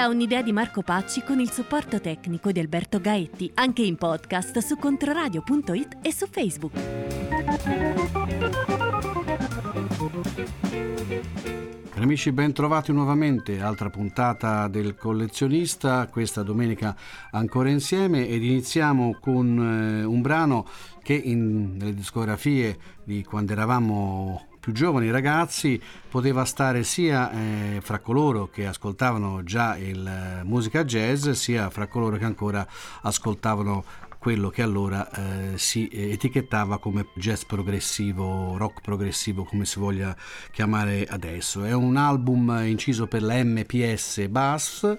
Da un'idea di Marco Pacci con il supporto tecnico di Alberto Gaetti, anche in podcast su controradio.it e su Facebook. Cari amici, ben trovati nuovamente, altra puntata del collezionista, questa domenica ancora insieme ed iniziamo con eh, un brano che in, nelle discografie di quando eravamo più giovani ragazzi poteva stare sia eh, fra coloro che ascoltavano già il eh, musica jazz sia fra coloro che ancora ascoltavano quello che allora eh, si etichettava come jazz progressivo, rock progressivo, come si voglia chiamare adesso. È un album inciso per la MPS Bass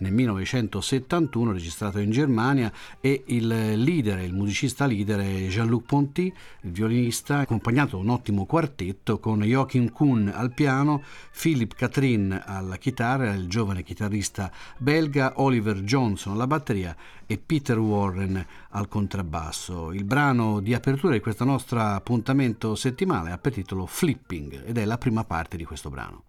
nel 1971, registrato in Germania, e il leader, il musicista leader è Jean-Luc Ponty, il violinista, accompagnato da un ottimo quartetto con Joachim Kuhn al piano, Philip Catherine alla chitarra, il giovane chitarrista belga, Oliver Johnson alla batteria e Peter Warren al contrabbasso. Il brano di apertura di questo nostro appuntamento settimanale ha per titolo Flipping ed è la prima parte di questo brano.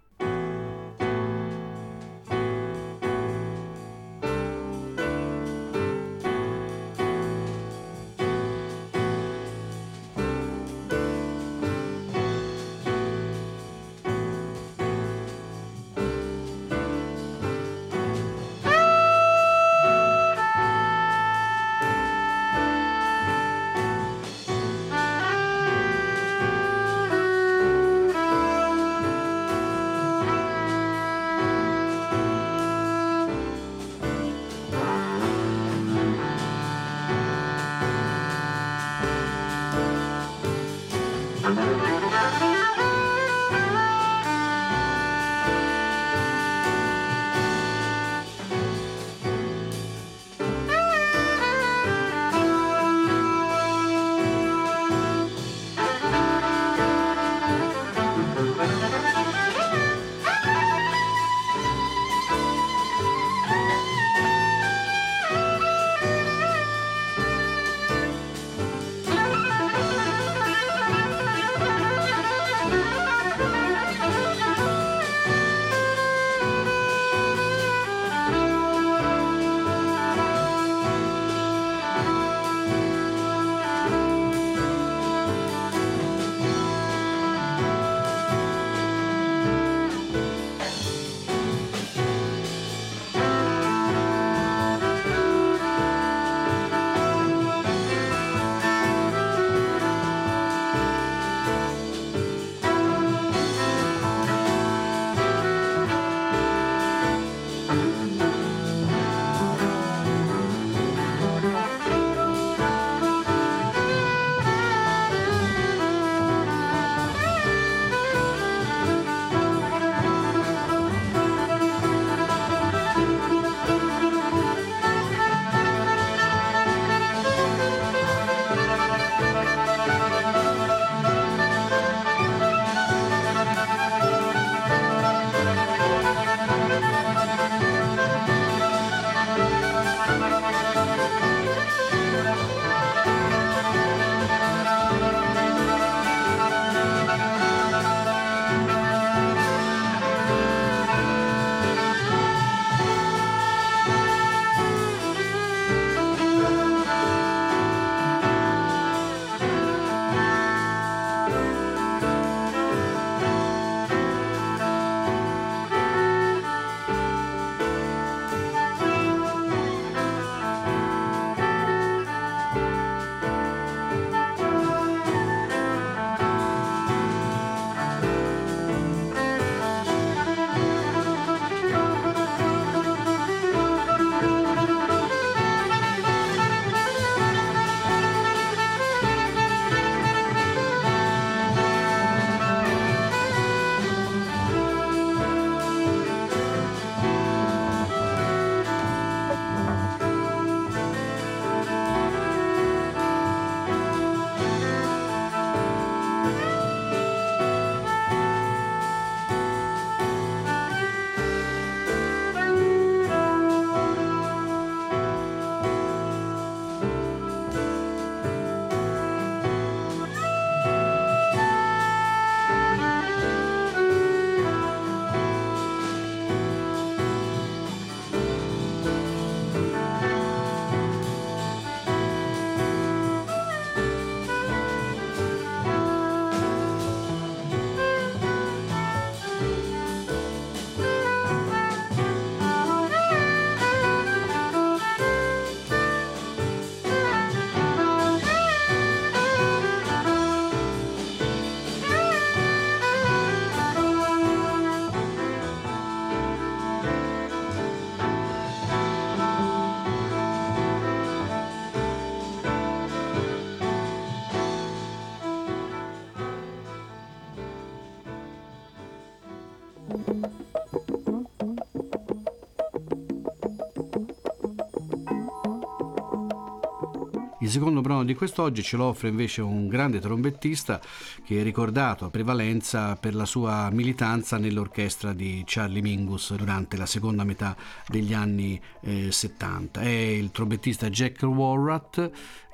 Secondo brano di quest'oggi ce lo offre invece un grande trombettista che è ricordato a prevalenza per la sua militanza nell'orchestra di Charlie Mingus durante la seconda metà degli anni eh, 70. È il trombettista Jack Warrat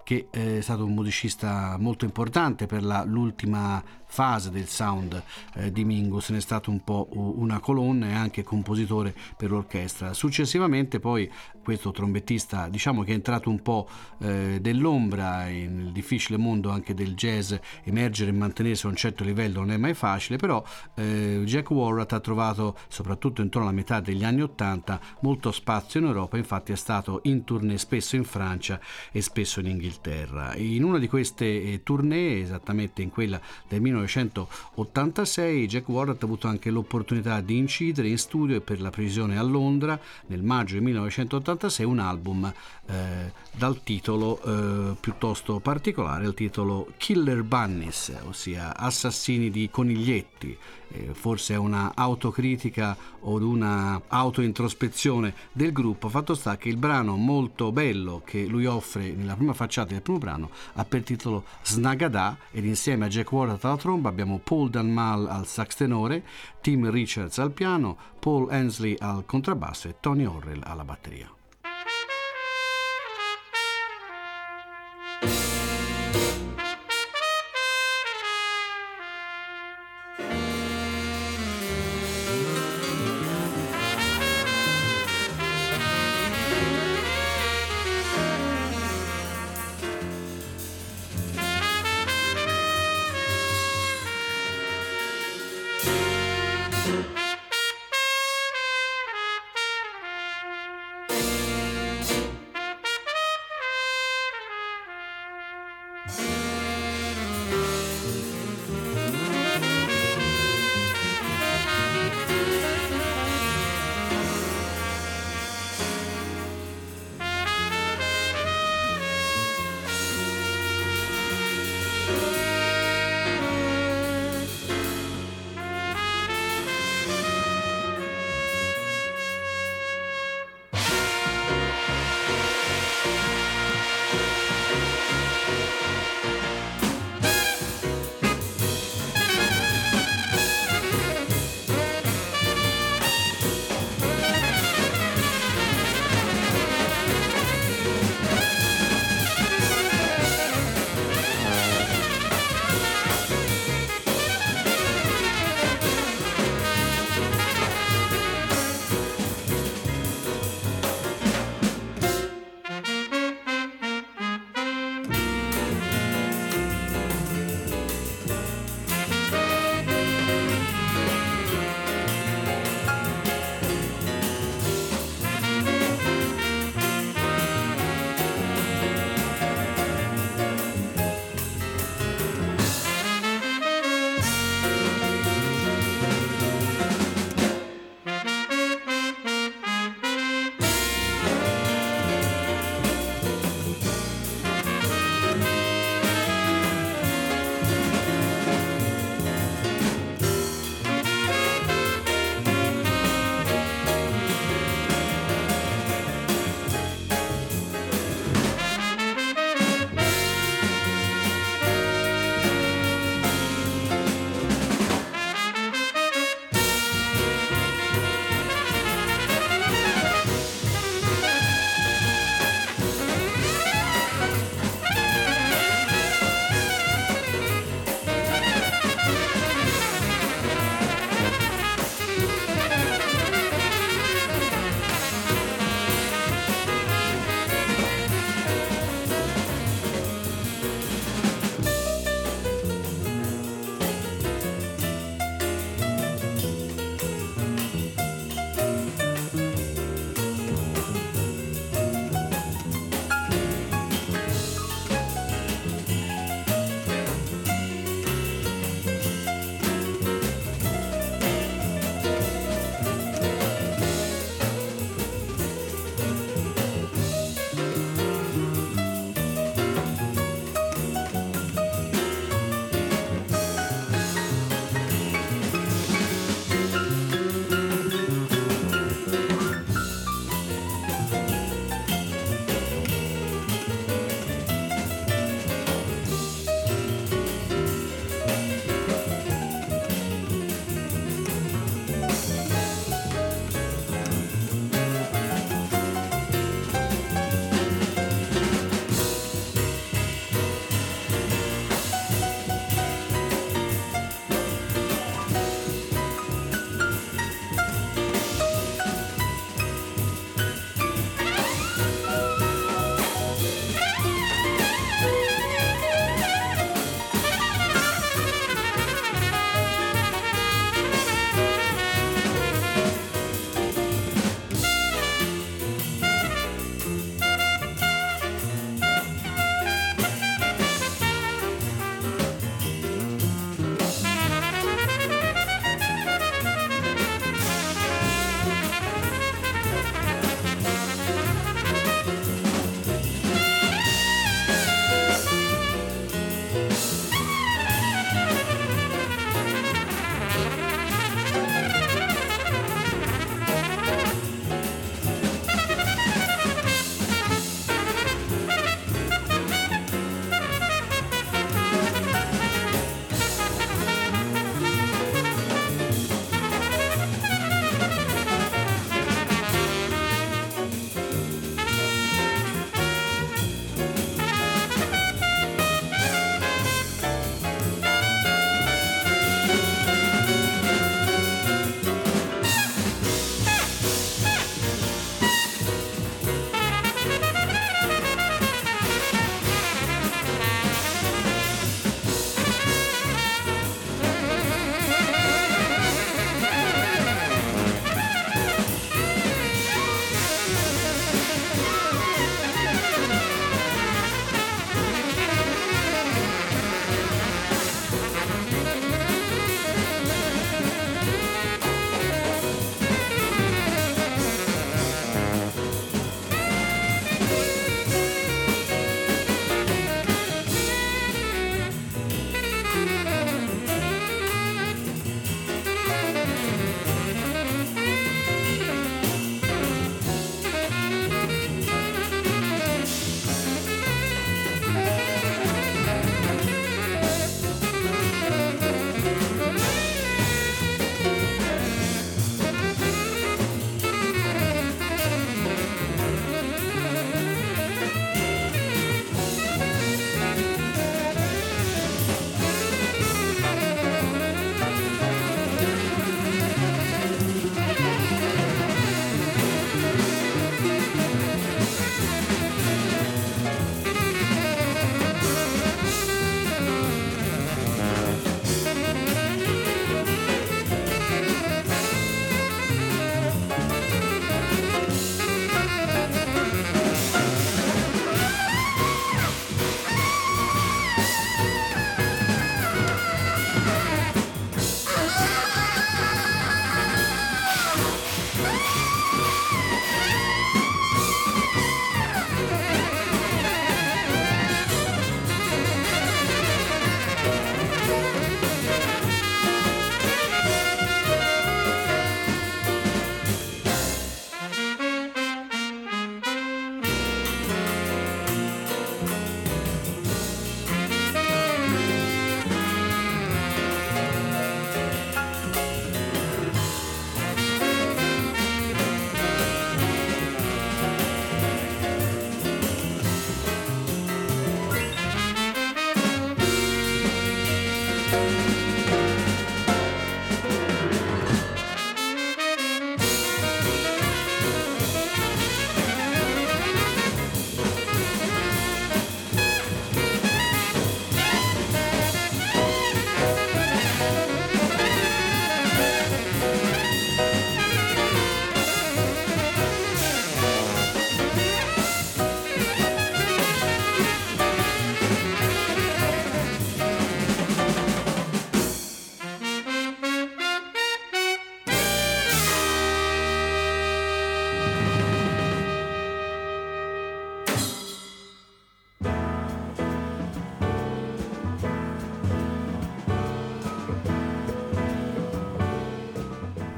che è stato un musicista molto importante per la, l'ultima fase del sound eh, di Mingus, ne è stato un po' una colonna e anche compositore per l'orchestra. Successivamente poi questo trombettista diciamo che è entrato un po' eh, dell'ombra nel difficile mondo anche del jazz, emergere e mantenersi a un certo livello non è mai facile, però eh, Jack Warrat ha trovato soprattutto intorno alla metà degli anni Ottanta molto spazio in Europa, infatti è stato in tournée spesso in Francia e spesso in Inghilterra. In una di queste eh, tournée, esattamente in quella del 19 1986 Jack Warrett ha avuto anche l'opportunità di incidere in studio e per la previsione a Londra nel maggio del 1986 un album eh, dal titolo eh, piuttosto particolare, il titolo Killer Bunnies, ossia assassini di coniglietti. Eh, forse è una autocritica o una autointrospezione del gruppo. Fatto sta che il brano molto bello che lui offre nella prima facciata del primo brano ha per titolo Snagada ed insieme a Jack Warrett alla tromba abbiamo Paul Danmal al sax tenore, Tim Richards al piano, Paul Hensley al contrabbasso e Tony Orrell alla batteria. Bye.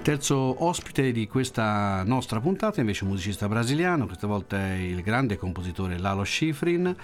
Terzo ospite di questa nostra puntata invece un musicista brasiliano, questa volta è il grande compositore Lalo Schifrin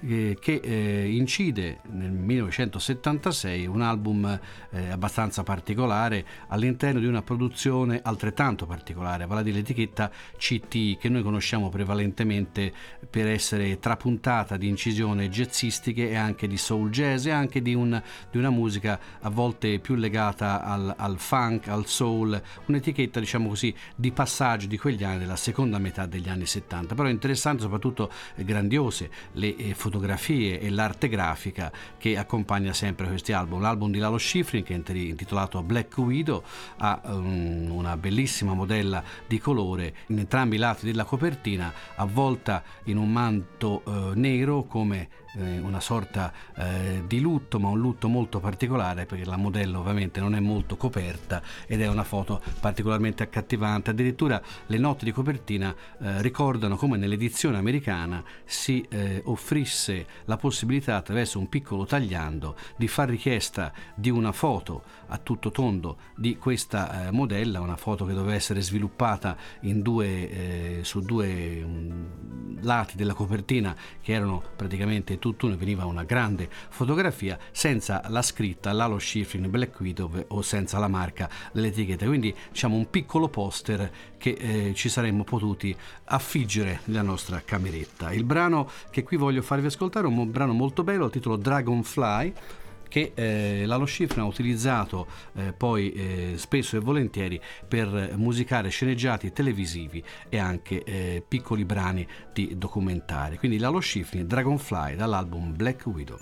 eh, che eh, incide nel 1976 un album eh, abbastanza particolare all'interno di una produzione altrettanto particolare, vale a dire l'etichetta CT che noi conosciamo prevalentemente per essere trapuntata di incisioni jazzistiche e anche di soul jazz e anche di, un, di una musica a volte più legata al, al, funk, al soul, un'etichetta diciamo così di passaggio di quegli anni della seconda metà degli anni 70, però interessante soprattutto grandiose le eh, fotografie e l'arte grafica che accompagna sempre questi album. L'album di Lalo Schifrin che è intitolato Black Widow ha um, una bellissima modella di colore in entrambi i lati della copertina, avvolta in un manto uh, nero come eh, una sorta eh, di lutto, ma un lutto molto particolare perché la modella ovviamente non è molto coperta ed è una foto particolarmente accattivante. Addirittura le note di copertina eh, ricordano come nell'edizione americana si eh, offrisse la possibilità attraverso un piccolo tagliando di far richiesta di una foto a tutto tondo di questa eh, modella, una foto che doveva essere sviluppata due, eh, su due um, lati della copertina che erano praticamente tutt'uno, veniva una grande fotografia senza la scritta Lalo Schifrin Black Widow o senza la marca dell'etichetta, quindi diciamo un piccolo poster che eh, ci saremmo potuti affiggere nella nostra cameretta. Il brano che qui voglio farvi ascoltare è un brano molto bello, il titolo Dragonfly che eh, Lalo Schifrin ha utilizzato eh, poi eh, spesso e volentieri per musicare sceneggiati televisivi e anche eh, piccoli brani di documentari. Quindi Lalo Schifrin, Dragonfly dall'album Black Widow.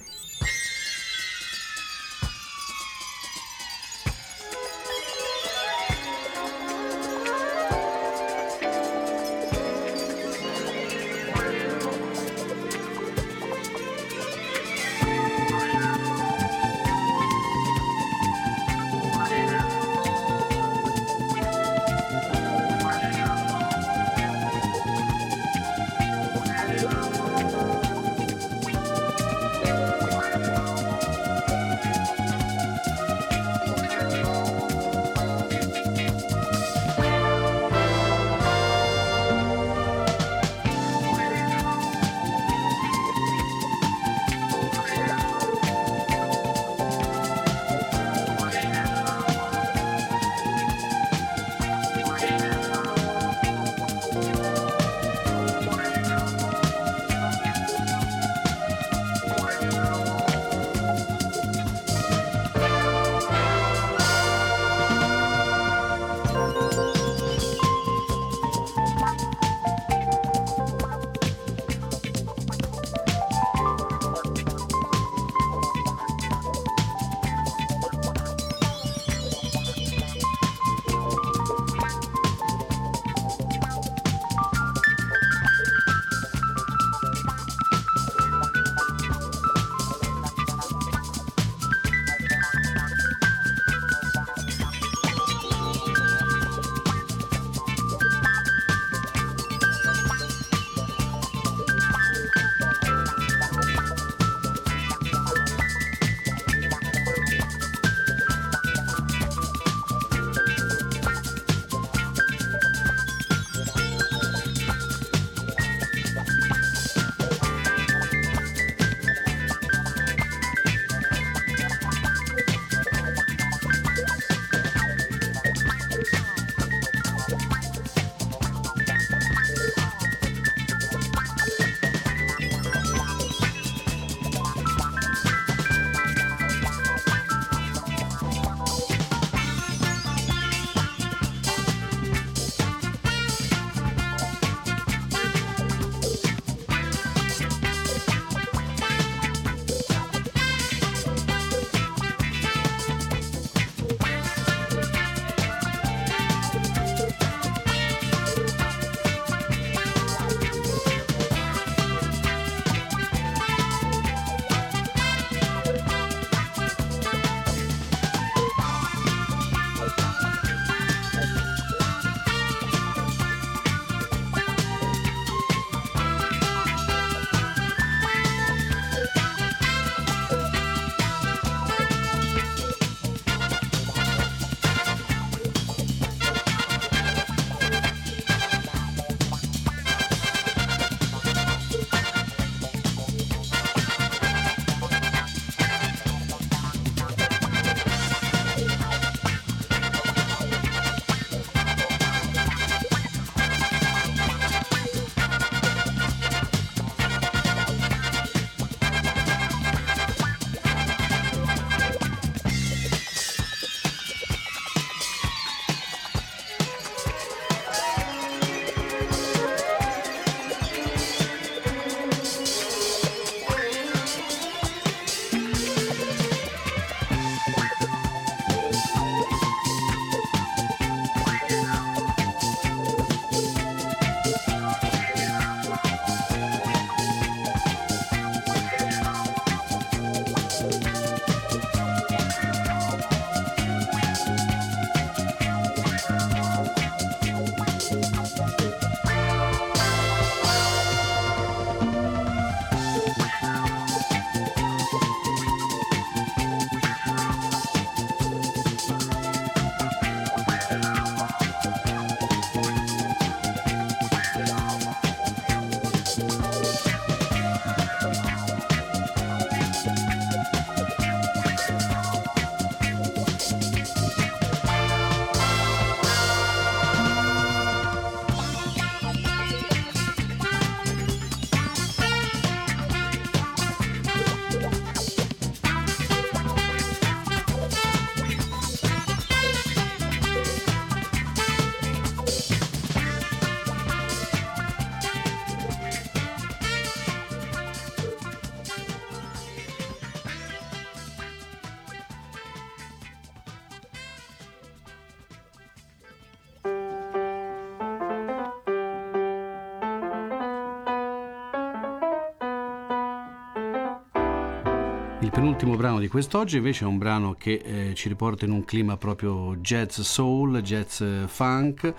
Il penultimo brano di quest'oggi invece è un brano che eh, ci riporta in un clima proprio jazz soul, jazz funk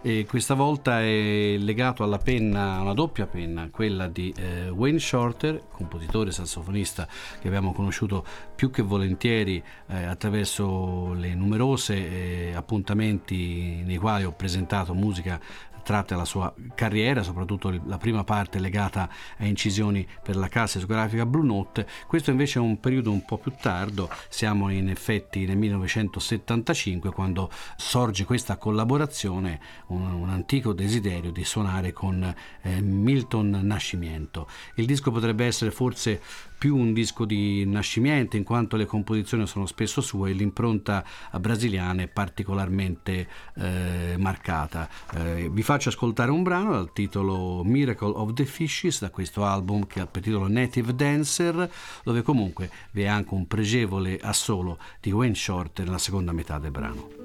e questa volta è legato alla penna, una doppia penna, quella di eh, Wayne Shorter, compositore sassofonista che abbiamo conosciuto più che volentieri eh, attraverso le numerose eh, appuntamenti nei quali ho presentato musica tratte dalla sua carriera, soprattutto la prima parte legata a incisioni per la casa discografica Blue Note. Questo invece è un periodo un po' più tardo, siamo in effetti nel 1975 quando sorge questa collaborazione, un, un antico desiderio di suonare con eh, Milton Nascimento. Il disco potrebbe essere forse più un disco di nascimento in quanto le composizioni sono spesso sue e l'impronta brasiliana è particolarmente eh, marcata. Eh, vi faccio ascoltare un brano dal titolo Miracle of the Fishes da questo album che ha per titolo Native Dancer dove comunque vi è anche un pregevole assolo di Wayne Shorter nella seconda metà del brano.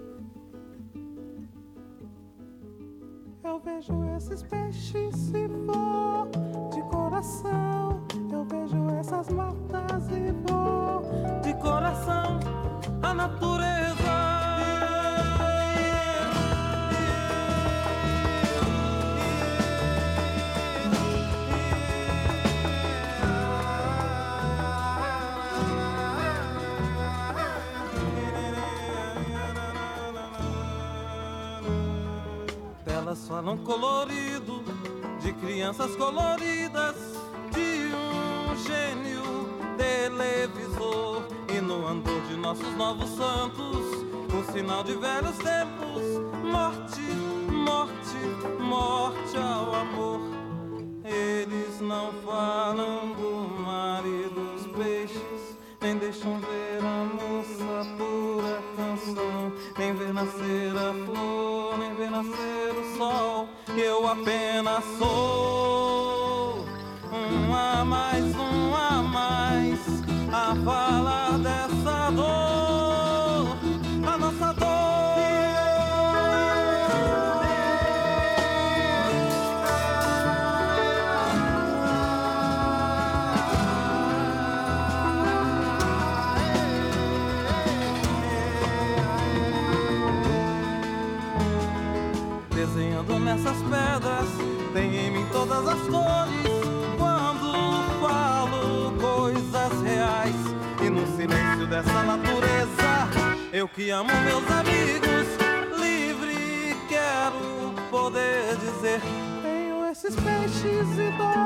Vejo esses peixes se for de coração vejo essas matas e vou de coração a natureza. Elas falam colorido de crianças coloridas gênio televisor. E no andor de nossos novos santos, o sinal de velhos tempos, morte, morte, morte ao amor. Eles não falam do mar dos peixes, nem deixam ver a moça pura canção, nem ver nascer a flor, nem ver nascer o sol. Eu apenas sou um a mais, um a mais a falar esses peixes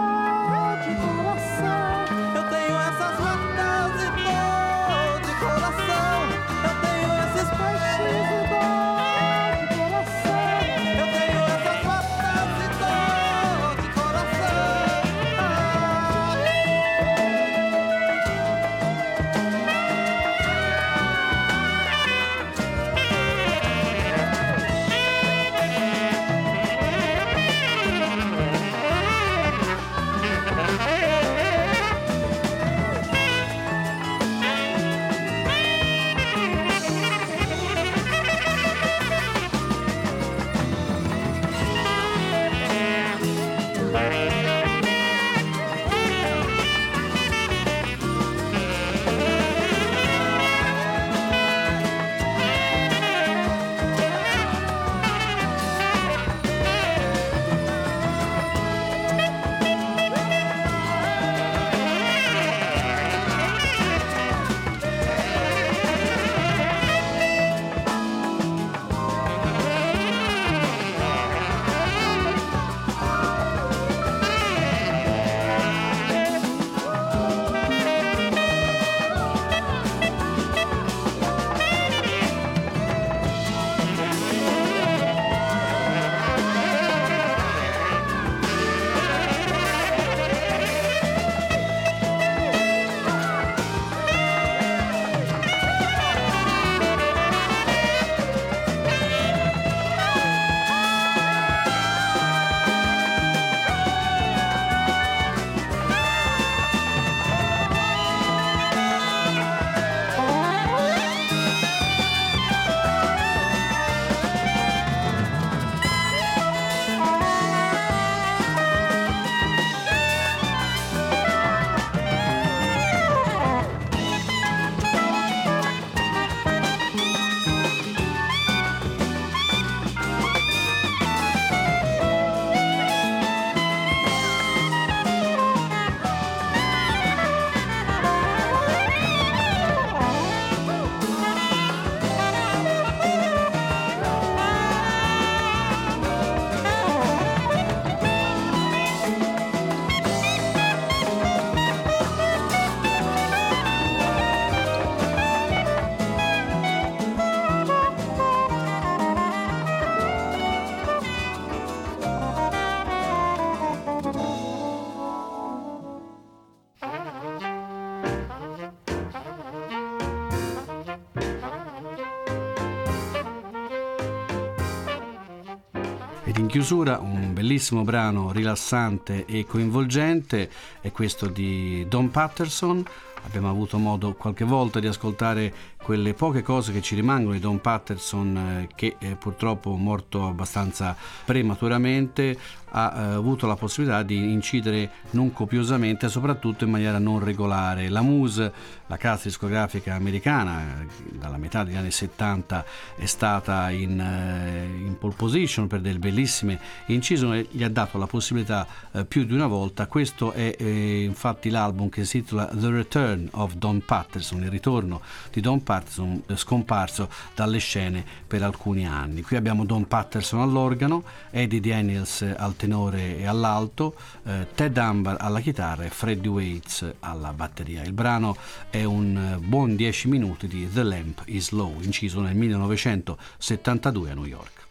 chiusura un bellissimo brano rilassante e coinvolgente, è questo di Don Patterson. Abbiamo avuto modo qualche volta di ascoltare quelle poche cose che ci rimangono di Don Patterson eh, che eh, purtroppo morto abbastanza prematuramente ha eh, avuto la possibilità di incidere non copiosamente soprattutto in maniera non regolare. La Muse, la casa discografica americana, dalla metà degli anni 70 è stata in, eh, in pole position per delle bellissime incisioni gli ha dato la possibilità eh, più di una volta. Questo è eh, infatti l'album che si intitola The Return of Don Patterson, il ritorno di Don Patterson scomparso dalle scene per alcuni anni. Qui abbiamo Don Patterson all'organo, Eddie Daniels al tenore e all'alto, eh, Ted Amber alla chitarra e Freddie Waits alla batteria. Il brano è un eh, buon 10 minuti di The Lamp is Low, inciso nel 1972 a New York.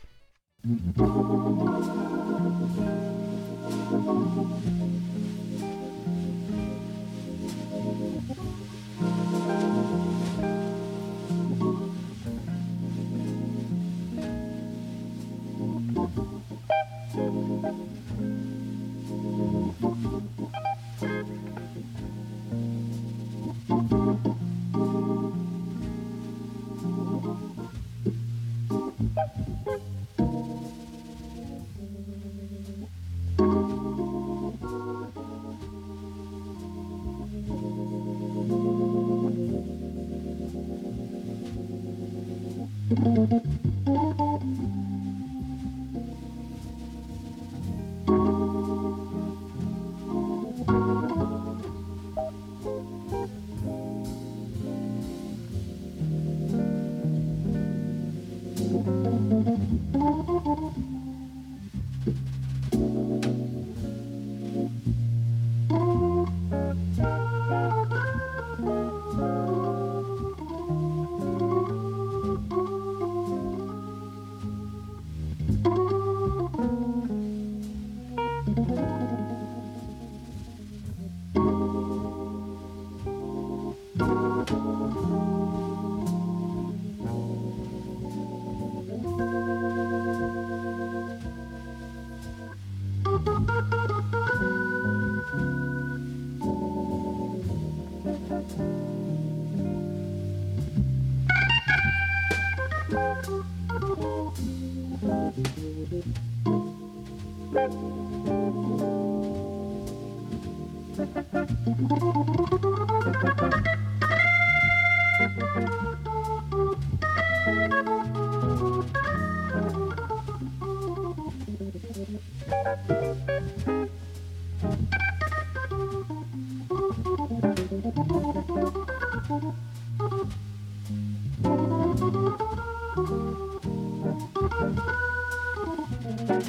Thank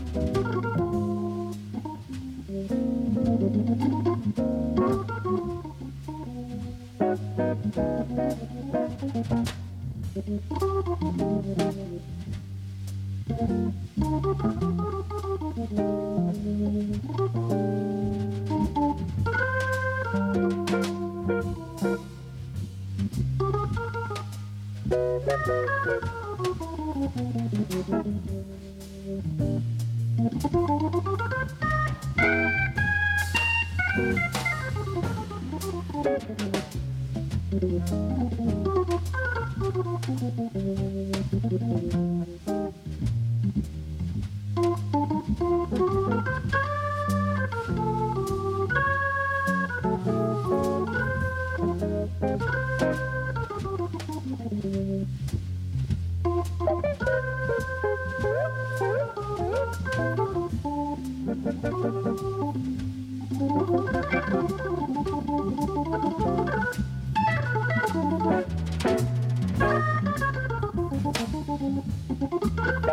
you.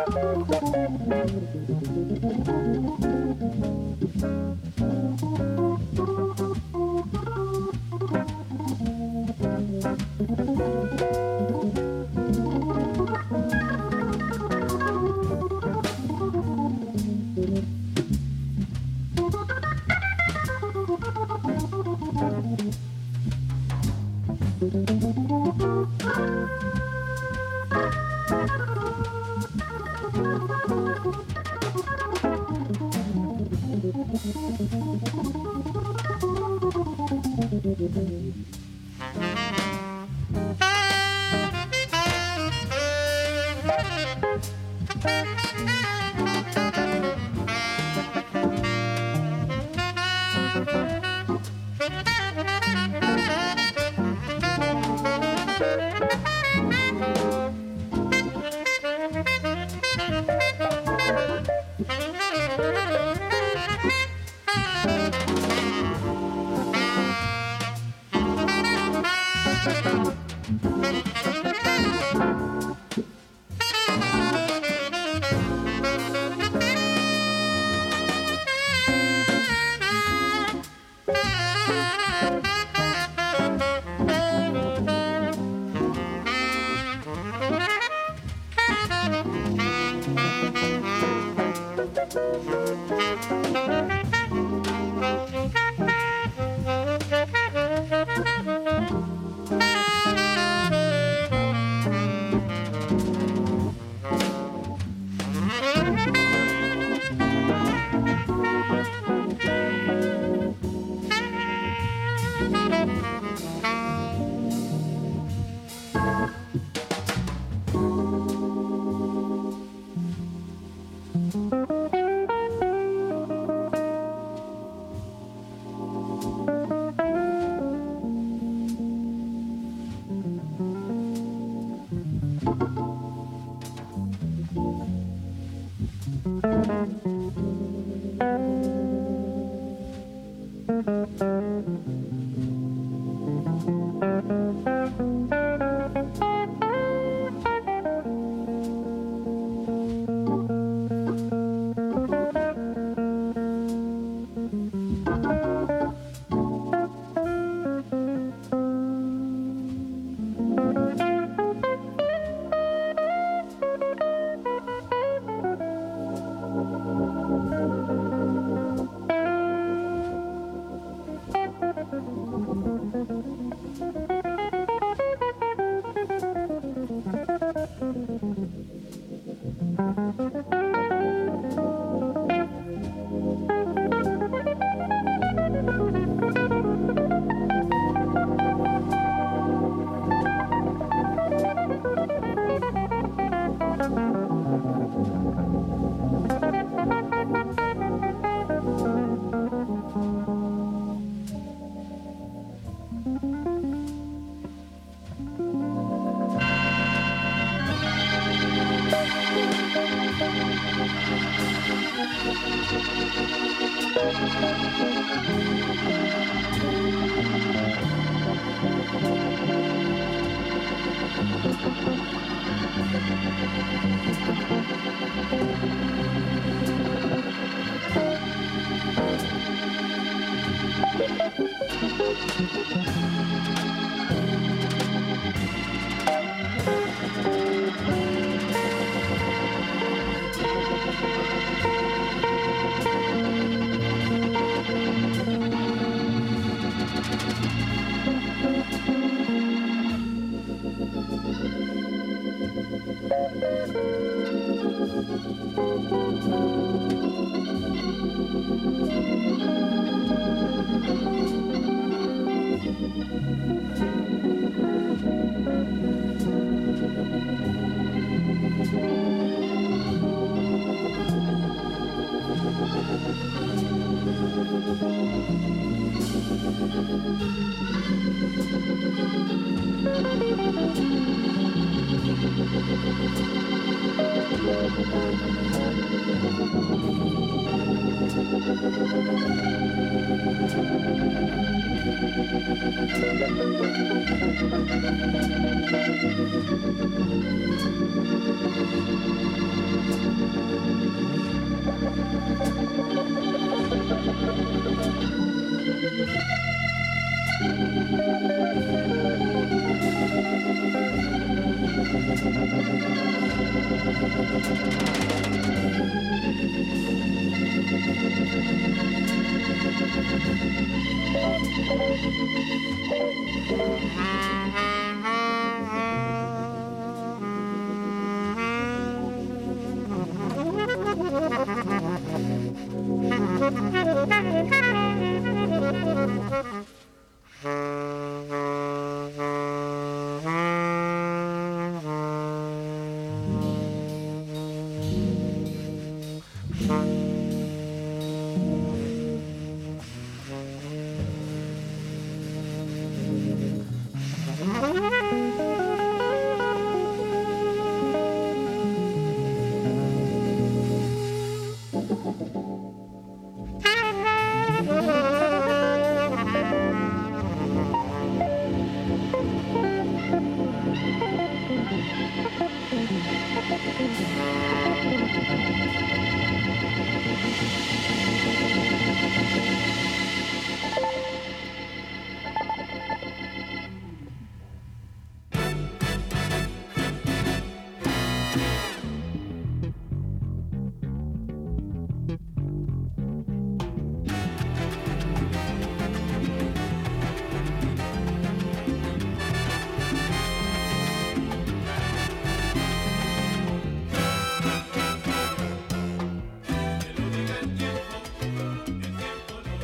Thank you.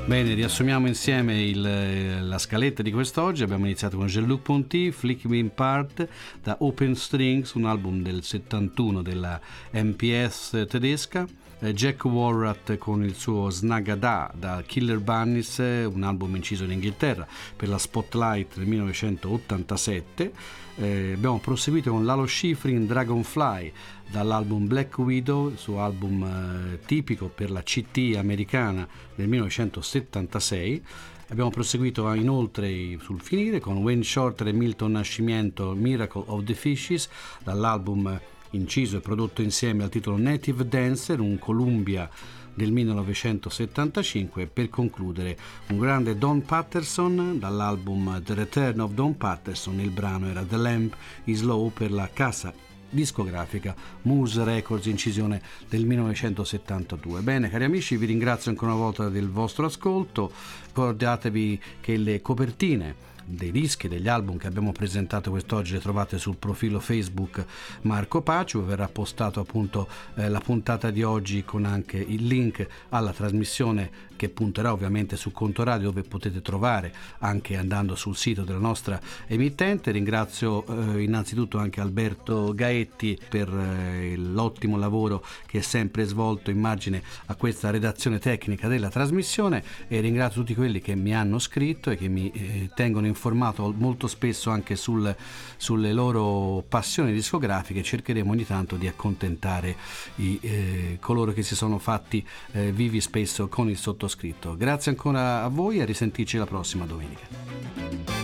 Bene, riassumiamo insieme il, la scaletta di quest'oggi. Abbiamo iniziato con Jean-Luc Ponty, Flick Me in Part da Open Strings, un album del 71 della MPS tedesca. Eh, Jack Warrat con il suo Snagada da Killer Bunnies, un album inciso in Inghilterra per la Spotlight nel 1987. Eh, abbiamo proseguito con Lalo Schifrin Dragonfly dall'album Black Widow, il suo album eh, tipico per la CT americana del 1976. Abbiamo proseguito inoltre sul finire con Wayne Shorter e Milton Nascimento Miracle of the Fishes dall'album inciso e prodotto insieme al titolo Native Dancer, un Columbia del 1975 e per concludere un grande Don Patterson dall'album The Return of Don Patterson, il brano era The Lamp is Low per la casa discografica Moose Records incisione del 1972. Bene cari amici vi ringrazio ancora una volta del vostro ascolto, ricordatevi che le copertine dei dischi, degli album che abbiamo presentato quest'oggi le trovate sul profilo Facebook Marco Pacio, verrà postato appunto eh, la puntata di oggi con anche il link alla trasmissione che punterà ovviamente su Conto Radio dove potete trovare anche andando sul sito della nostra emittente. Ringrazio eh, innanzitutto anche Alberto Gaetti per eh, l'ottimo lavoro che è sempre svolto in margine a questa redazione tecnica della trasmissione e ringrazio tutti quelli che mi hanno scritto e che mi eh, tengono informato molto spesso anche sul, sulle loro passioni discografiche. Cercheremo ogni tanto di accontentare i, eh, coloro che si sono fatti eh, vivi spesso con il sottoscritto sottoscritto. Grazie ancora a voi e a risentirci la prossima domenica.